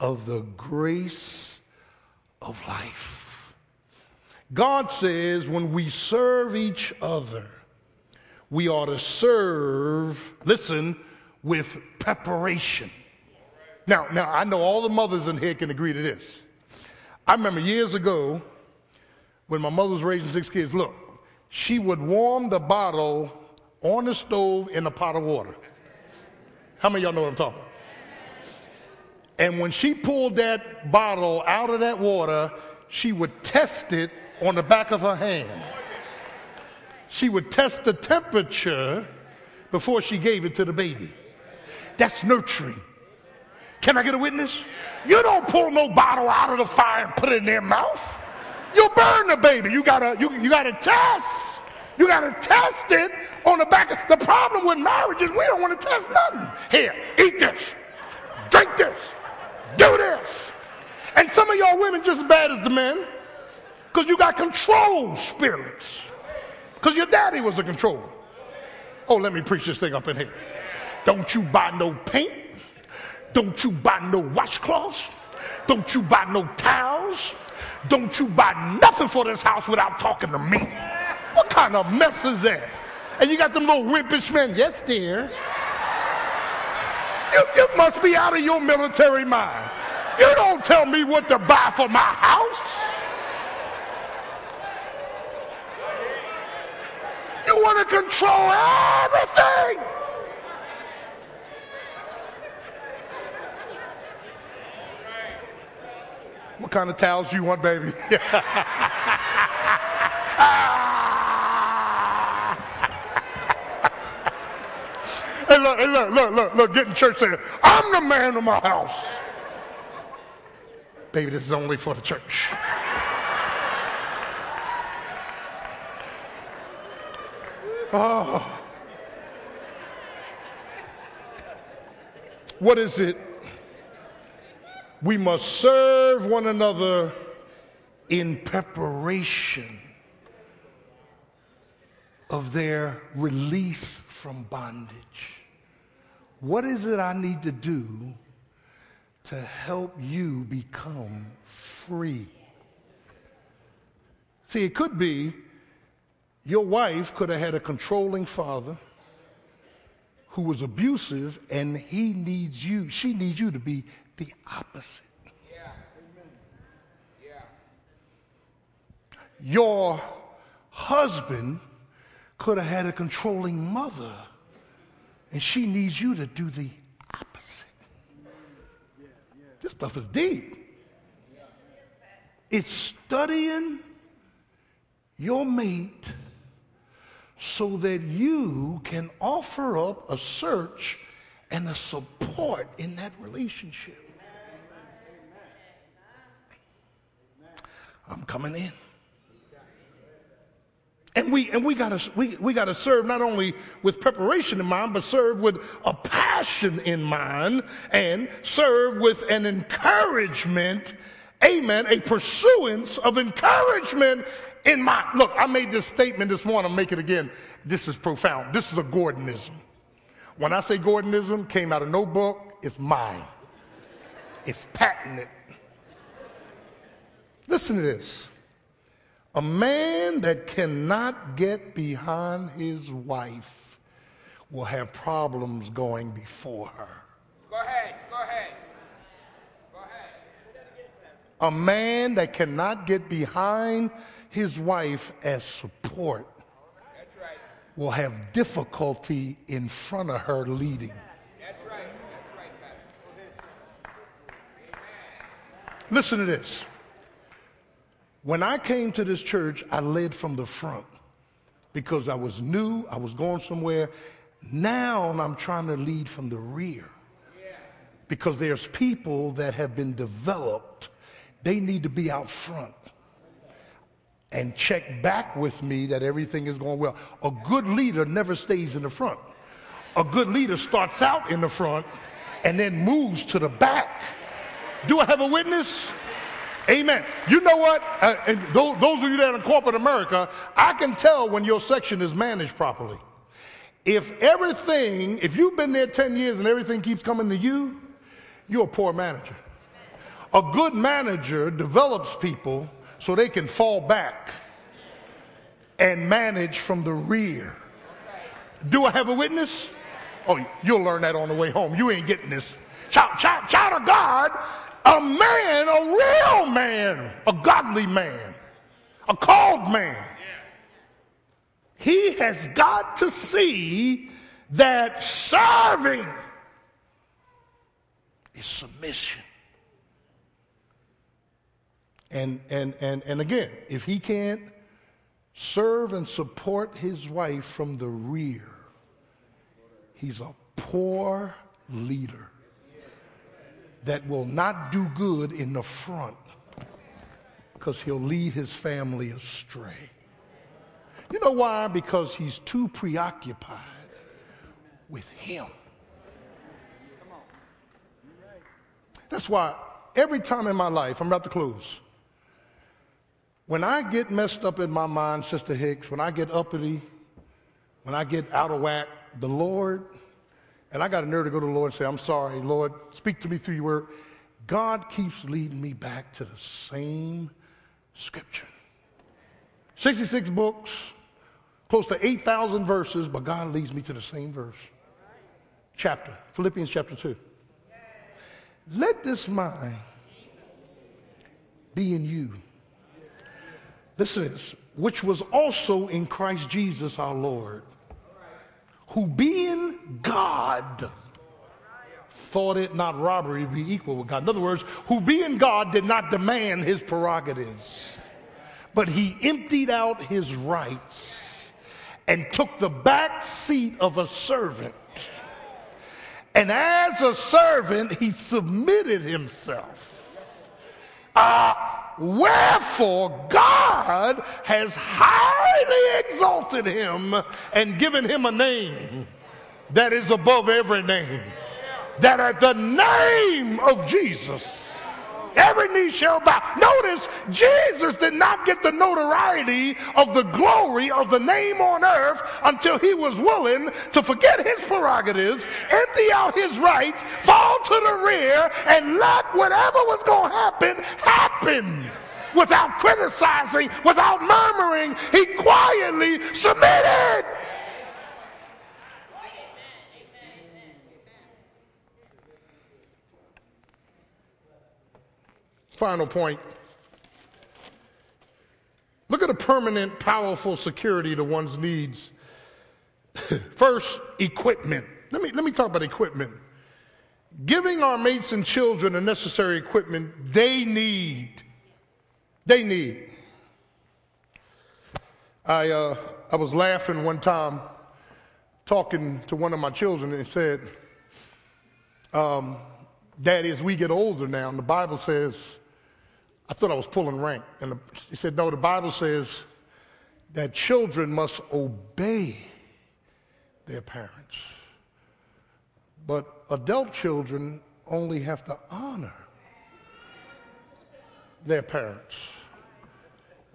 of the grace of life. God says when we serve each other, we ought to serve, listen, with preparation. Now, now I know all the mothers in here can agree to this. I remember years ago when my mother was raising six kids, look, she would warm the bottle on the stove in a pot of water. How many y'all know what I'm talking about? And when she pulled that bottle out of that water, she would test it on the back of her hand. She would test the temperature before she gave it to the baby. That's nurturing. Can I get a witness? You don't pull no bottle out of the fire and put it in their mouth. You'll burn the baby. You gotta, you, you gotta test. You gotta test it on the back. The problem with marriage is we don't want to test nothing. Here, eat this, drink this, do this. And some of y'all women just as bad as the men, because you got control spirits. Because your daddy was a controller. Oh, let me preach this thing up in here. Don't you buy no paint. Don't you buy no washcloths. Don't you buy no towels. Don't you buy nothing for this house without talking to me. What kind of mess is that? And you got them little wimpish men. Yes, dear. You, you must be out of your military mind. You don't tell me what to buy for my house. You want to control everything. What kind of towels you want, baby? hey, look, hey, look, look, look, look, get in church saying, I'm the man of my house. Baby, this is only for the church. Oh. What is it? We must serve one another in preparation of their release from bondage. What is it I need to do to help you become free? See, it could be your wife could have had a controlling father who was abusive, and he needs you, she needs you to be the opposite. Yeah. Yeah. Your husband could have had a controlling mother, and she needs you to do the opposite. This stuff is deep. It's studying your mate so that you can offer up a search and a support in that relationship. I'm coming in. And we and we gotta we, we gotta serve not only with preparation in mind, but serve with a passion in mind and serve with an encouragement, amen, a pursuance of encouragement in my look, I made this statement this morning, I'll make it again. This is profound. This is a Gordonism. When I say Gordonism, came out of no book, it's mine. It's patented. Listen to this. A man that cannot get behind his wife will have problems going before her. Go ahead, go ahead. Go ahead. A man that cannot get behind his wife as support will have difficulty in front of her leading. Listen to this. When I came to this church, I led from the front because I was new, I was going somewhere. Now I'm trying to lead from the rear because there's people that have been developed. They need to be out front. and check back with me that everything is going well. A good leader never stays in the front. A good leader starts out in the front and then moves to the back. Do I have a witness? Amen. You know what? Uh, and those, those of you that are in corporate America, I can tell when your section is managed properly. If everything, if you've been there 10 years and everything keeps coming to you, you're a poor manager. A good manager develops people so they can fall back and manage from the rear. Do I have a witness? Oh, you'll learn that on the way home. You ain't getting this. Child, child, child of God, a man, a real man, a godly man, a called man. He has got to see that serving is submission. And, and, and, and again, if he can't serve and support his wife from the rear, he's a poor leader that will not do good in the front because he'll lead his family astray. You know why? Because he's too preoccupied with him. That's why every time in my life, I'm about to close, when I get messed up in my mind, Sister Hicks, when I get uppity, when I get out of whack, the Lord, and I got a nerve to go to the Lord and say, I'm sorry, Lord, speak to me through your word. God keeps leading me back to the same scripture. 66 books, close to 8,000 verses, but God leads me to the same verse. Chapter, Philippians chapter 2. Let this mind be in you Listen is, which was also in Christ Jesus our Lord, who being God, thought it not robbery to be equal with God. In other words, who being God did not demand his prerogatives, but he emptied out his rights and took the back seat of a servant. And as a servant, he submitted himself. Uh, Wherefore God has highly exalted him and given him a name that is above every name. That at the name of Jesus, every knee shall bow. Notice, Jesus did not get the notoriety of the glory of the name on earth until he was willing to forget his prerogatives, empty out his rights, fall to the rear, and let whatever was going to happen happen. Without criticizing, without murmuring, he quietly submitted. Final point. Look at a permanent, powerful security to one's needs. First, equipment. Let me, let me talk about equipment. Giving our mates and children the necessary equipment they need. They need. I, uh, I was laughing one time talking to one of my children and said, um, Daddy, as we get older now, and the Bible says, I thought I was pulling rank. And the, he said, No, the Bible says that children must obey their parents. But adult children only have to honor their parents.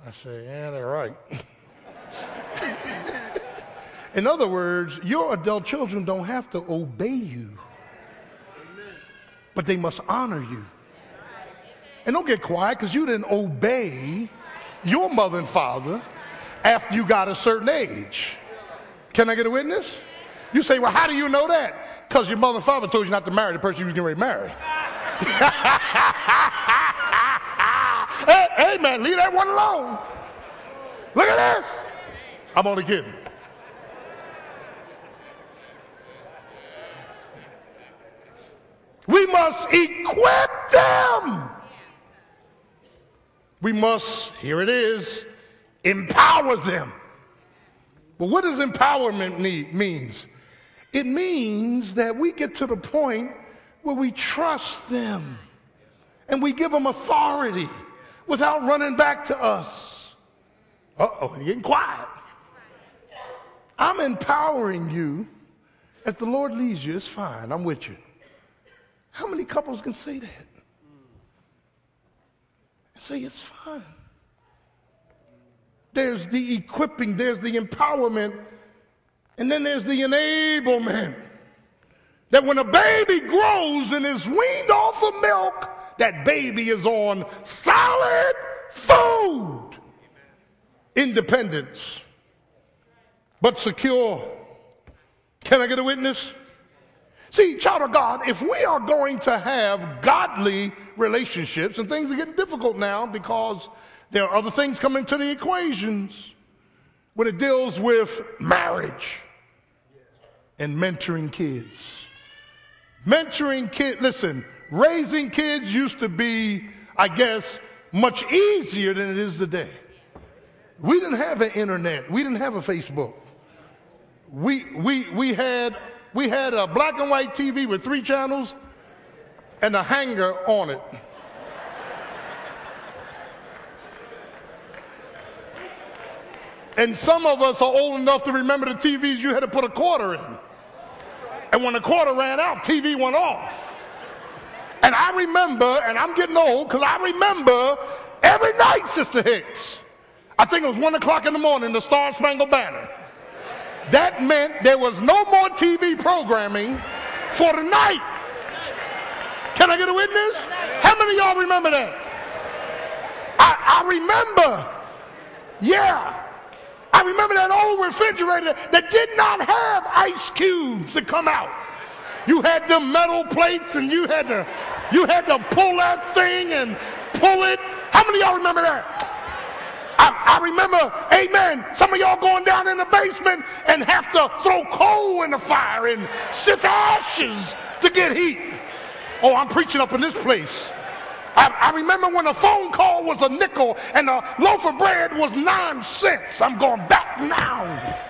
I say, Yeah, they're right. In other words, your adult children don't have to obey you, but they must honor you. And don't get quiet because you didn't obey your mother and father after you got a certain age. Can I get a witness? You say, well, how do you know that? Because your mother and father told you not to marry the person you was getting ready to marry. hey, man, leave that one alone. Look at this. I'm only kidding. We must equip them we must, here it is, empower them. But what does empowerment need, means? It means that we get to the point where we trust them and we give them authority without running back to us. Uh oh, you're getting quiet. I'm empowering you as the Lord leads you. It's fine. I'm with you. How many couples can say that? Say it's fine. There's the equipping, there's the empowerment, and then there's the enablement. That when a baby grows and is weaned off of milk, that baby is on solid food. Independence, but secure. Can I get a witness? See, child of God, if we are going to have godly relationships, and things are getting difficult now because there are other things coming to the equations when it deals with marriage and mentoring kids. Mentoring kids, listen, raising kids used to be, I guess, much easier than it is today. We didn't have an internet. We didn't have a Facebook. We, we, we, had, we had a black and white TV with three channels and a hanger on it. And some of us are old enough to remember the TVs you had to put a quarter in. And when the quarter ran out, TV went off. And I remember, and I'm getting old because I remember every night, Sister Hicks. I think it was one o'clock in the morning, the Star Spangled Banner. That meant there was no more TV programming for the night. Can I get a witness? How many y'all remember that? I, I remember. Yeah. I remember that old refrigerator that did not have ice cubes to come out. You had the metal plates and you had to you had to pull that thing and pull it. How many y'all remember that? I, I, remember, amen, some of y'all going down in the basement and have to throw coal in the fire and sift ashes to get heat. Oh, I'm preaching up in this place. I, I, remember when a phone call was a nickel and a loaf of bread was nine cents. I'm going back now.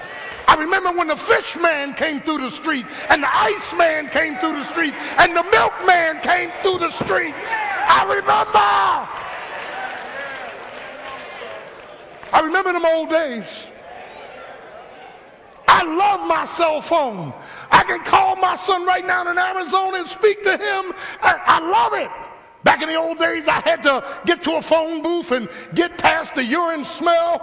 I remember when the fish man came through the street and the ice man came through the street and the milkman came through the streets. I remember. I remember them old days. I love my cell phone. I can call my son right now in Arizona and speak to him. I, I love it. Back in the old days, I had to get to a phone booth and get past the urine smell.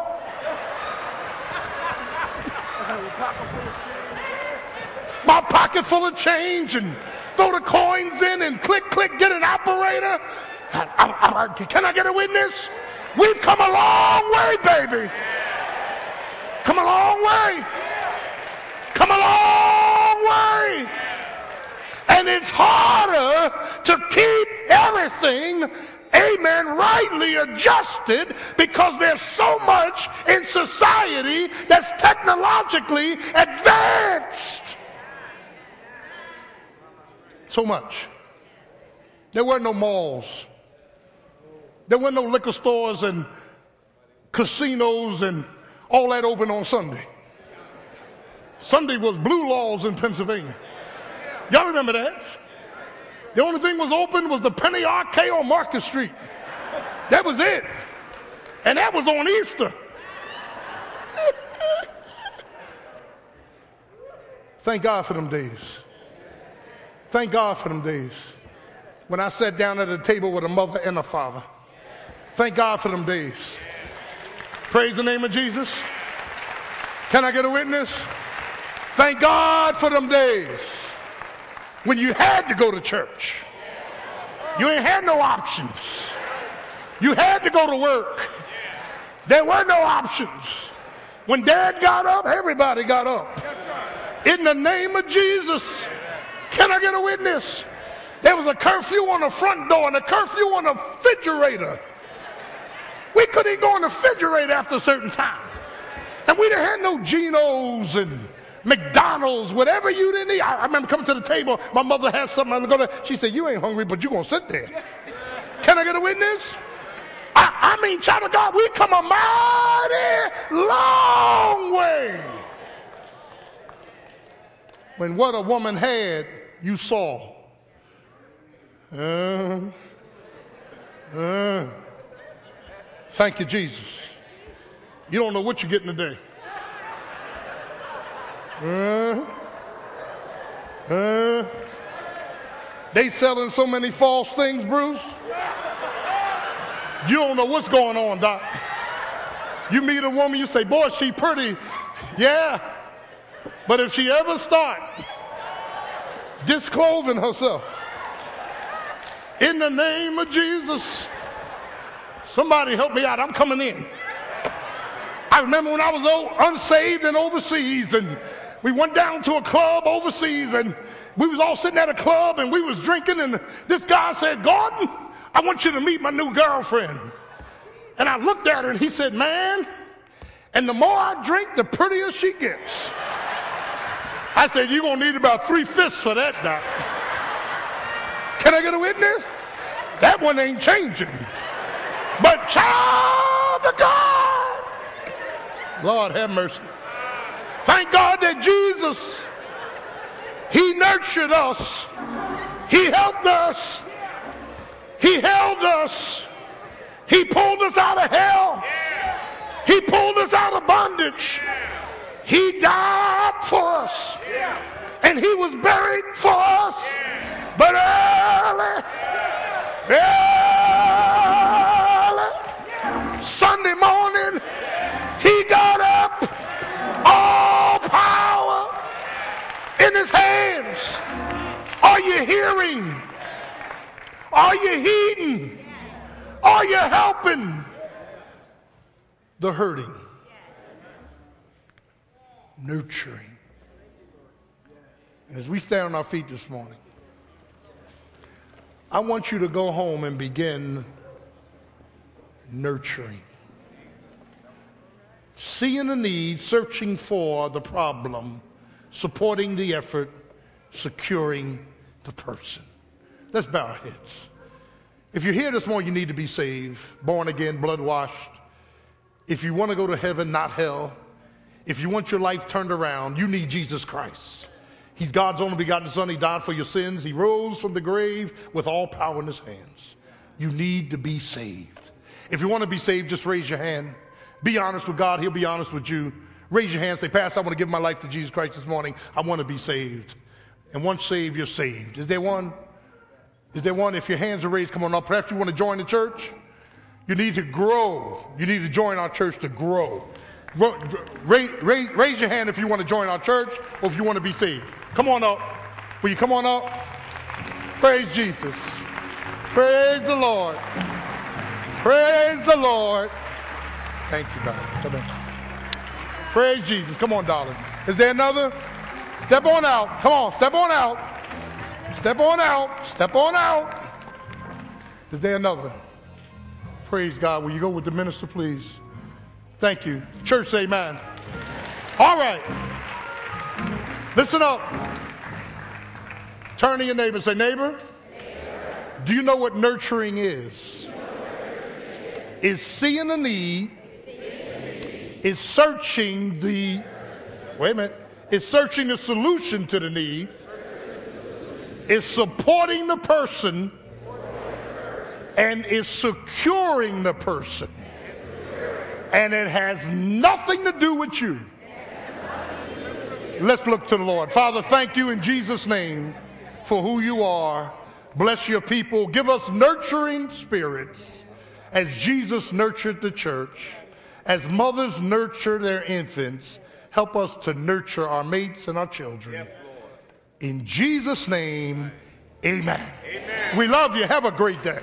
My pocket full of change and throw the coins in and click, click, get an operator. I, I, can I get a witness? We've come a long way, baby. Come a long way. Come a long way. And it's harder to keep everything, amen, rightly adjusted because there's so much in society that's technologically advanced. So much. There were no malls. There weren't no liquor stores and casinos and all that open on Sunday. Sunday was blue laws in Pennsylvania. Y'all remember that? The only thing was open was the Penny Arcade on Market Street. That was it. And that was on Easter. Thank God for them days. Thank God for them days. When I sat down at a table with a mother and a father. Thank God for them days. Praise the name of Jesus. Can I get a witness? Thank God for them days when you had to go to church. You ain't had no options. You had to go to work. There were no options. When dad got up, everybody got up. In the name of Jesus. Can I get a witness? There was a curfew on the front door and a curfew on the refrigerator. We couldn't go in the refrigerator after a certain time. And we didn't have no Geno's and McDonald's, whatever you didn't eat. I, remember coming to the table, my mother had something. I going to, she said, You ain't hungry, but you're going to sit there. Can I get a witness? I, I mean, child of God, we come a mighty long way. When what a woman had, you saw. Uh, uh, thank you, Jesus. You don't know what you're getting today. Uh, uh, they selling so many false things, Bruce. You don't know what's going on, Doc. You meet a woman, you say, boy, she pretty. Yeah. But if she ever start disclosing herself, in the name of Jesus, somebody help me out. I'm coming in. I remember when I was unsaved and overseas, and we went down to a club overseas, and we was all sitting at a club, and we was drinking, and this guy said, Gordon, I want you to meet my new girlfriend. And I looked at her, and he said, man, and the more I drink, the prettier she gets. I said, you're going to need about three fifths for that, Doc. Can I get a witness? That one ain't changing. Child of God, Lord have mercy. Thank God that Jesus, He nurtured us, He helped us, He held us, He pulled us out of hell, He pulled us out of bondage. He died for us, and He was buried for us. But early, early, Sunday morning, He got up all power in his hands. Are you hearing? Are you heeding? Are you helping the hurting? Nurturing. And as we stand on our feet this morning, I want you to go home and begin nurturing seeing a need, searching for the problem, supporting the effort, securing the person. Let's bow our heads. If you're here this morning, you need to be saved, born again, blood washed. If you want to go to heaven, not hell. If you want your life turned around, you need Jesus Christ. He's God's only begotten Son. He died for your sins. He rose from the grave with all power in his hands. You need to be saved. If you want to be saved, just raise your hand. Be honest with God, He'll be honest with you. Raise your hand, say, Pastor, I want to give my life to Jesus Christ this morning. I want to be saved. And once saved, you're saved. Is there one? Is there one? If your hands are raised, come on up. Perhaps you want to join the church. You need to grow. You need to join our church to grow. Raise, raise, raise your hand if you want to join our church or if you want to be saved. Come on up. Will you come on up? Praise Jesus. Praise the Lord. Praise the Lord. Thank you, darling. Come in. Praise Jesus. Come on, darling. Is there another? Step on out. Come on, step on out. Step on out. Step on out. Is there another? Praise God. Will you go with the minister, please? Thank you. Church, say amen. All right. Listen up. Turn to your neighbor say, neighbor, neighbor. do you know what nurturing is? Is seeing a need is searching the, wait a minute, is searching the solution to the need, is supporting the person, and is securing the person. And it has nothing to do with you. Let's look to the Lord. Father, thank you in Jesus' name for who you are. Bless your people. Give us nurturing spirits as Jesus nurtured the church. As mothers nurture their infants, help us to nurture our mates and our children. Yes, In Jesus' name, amen. amen. We love you. Have a great day.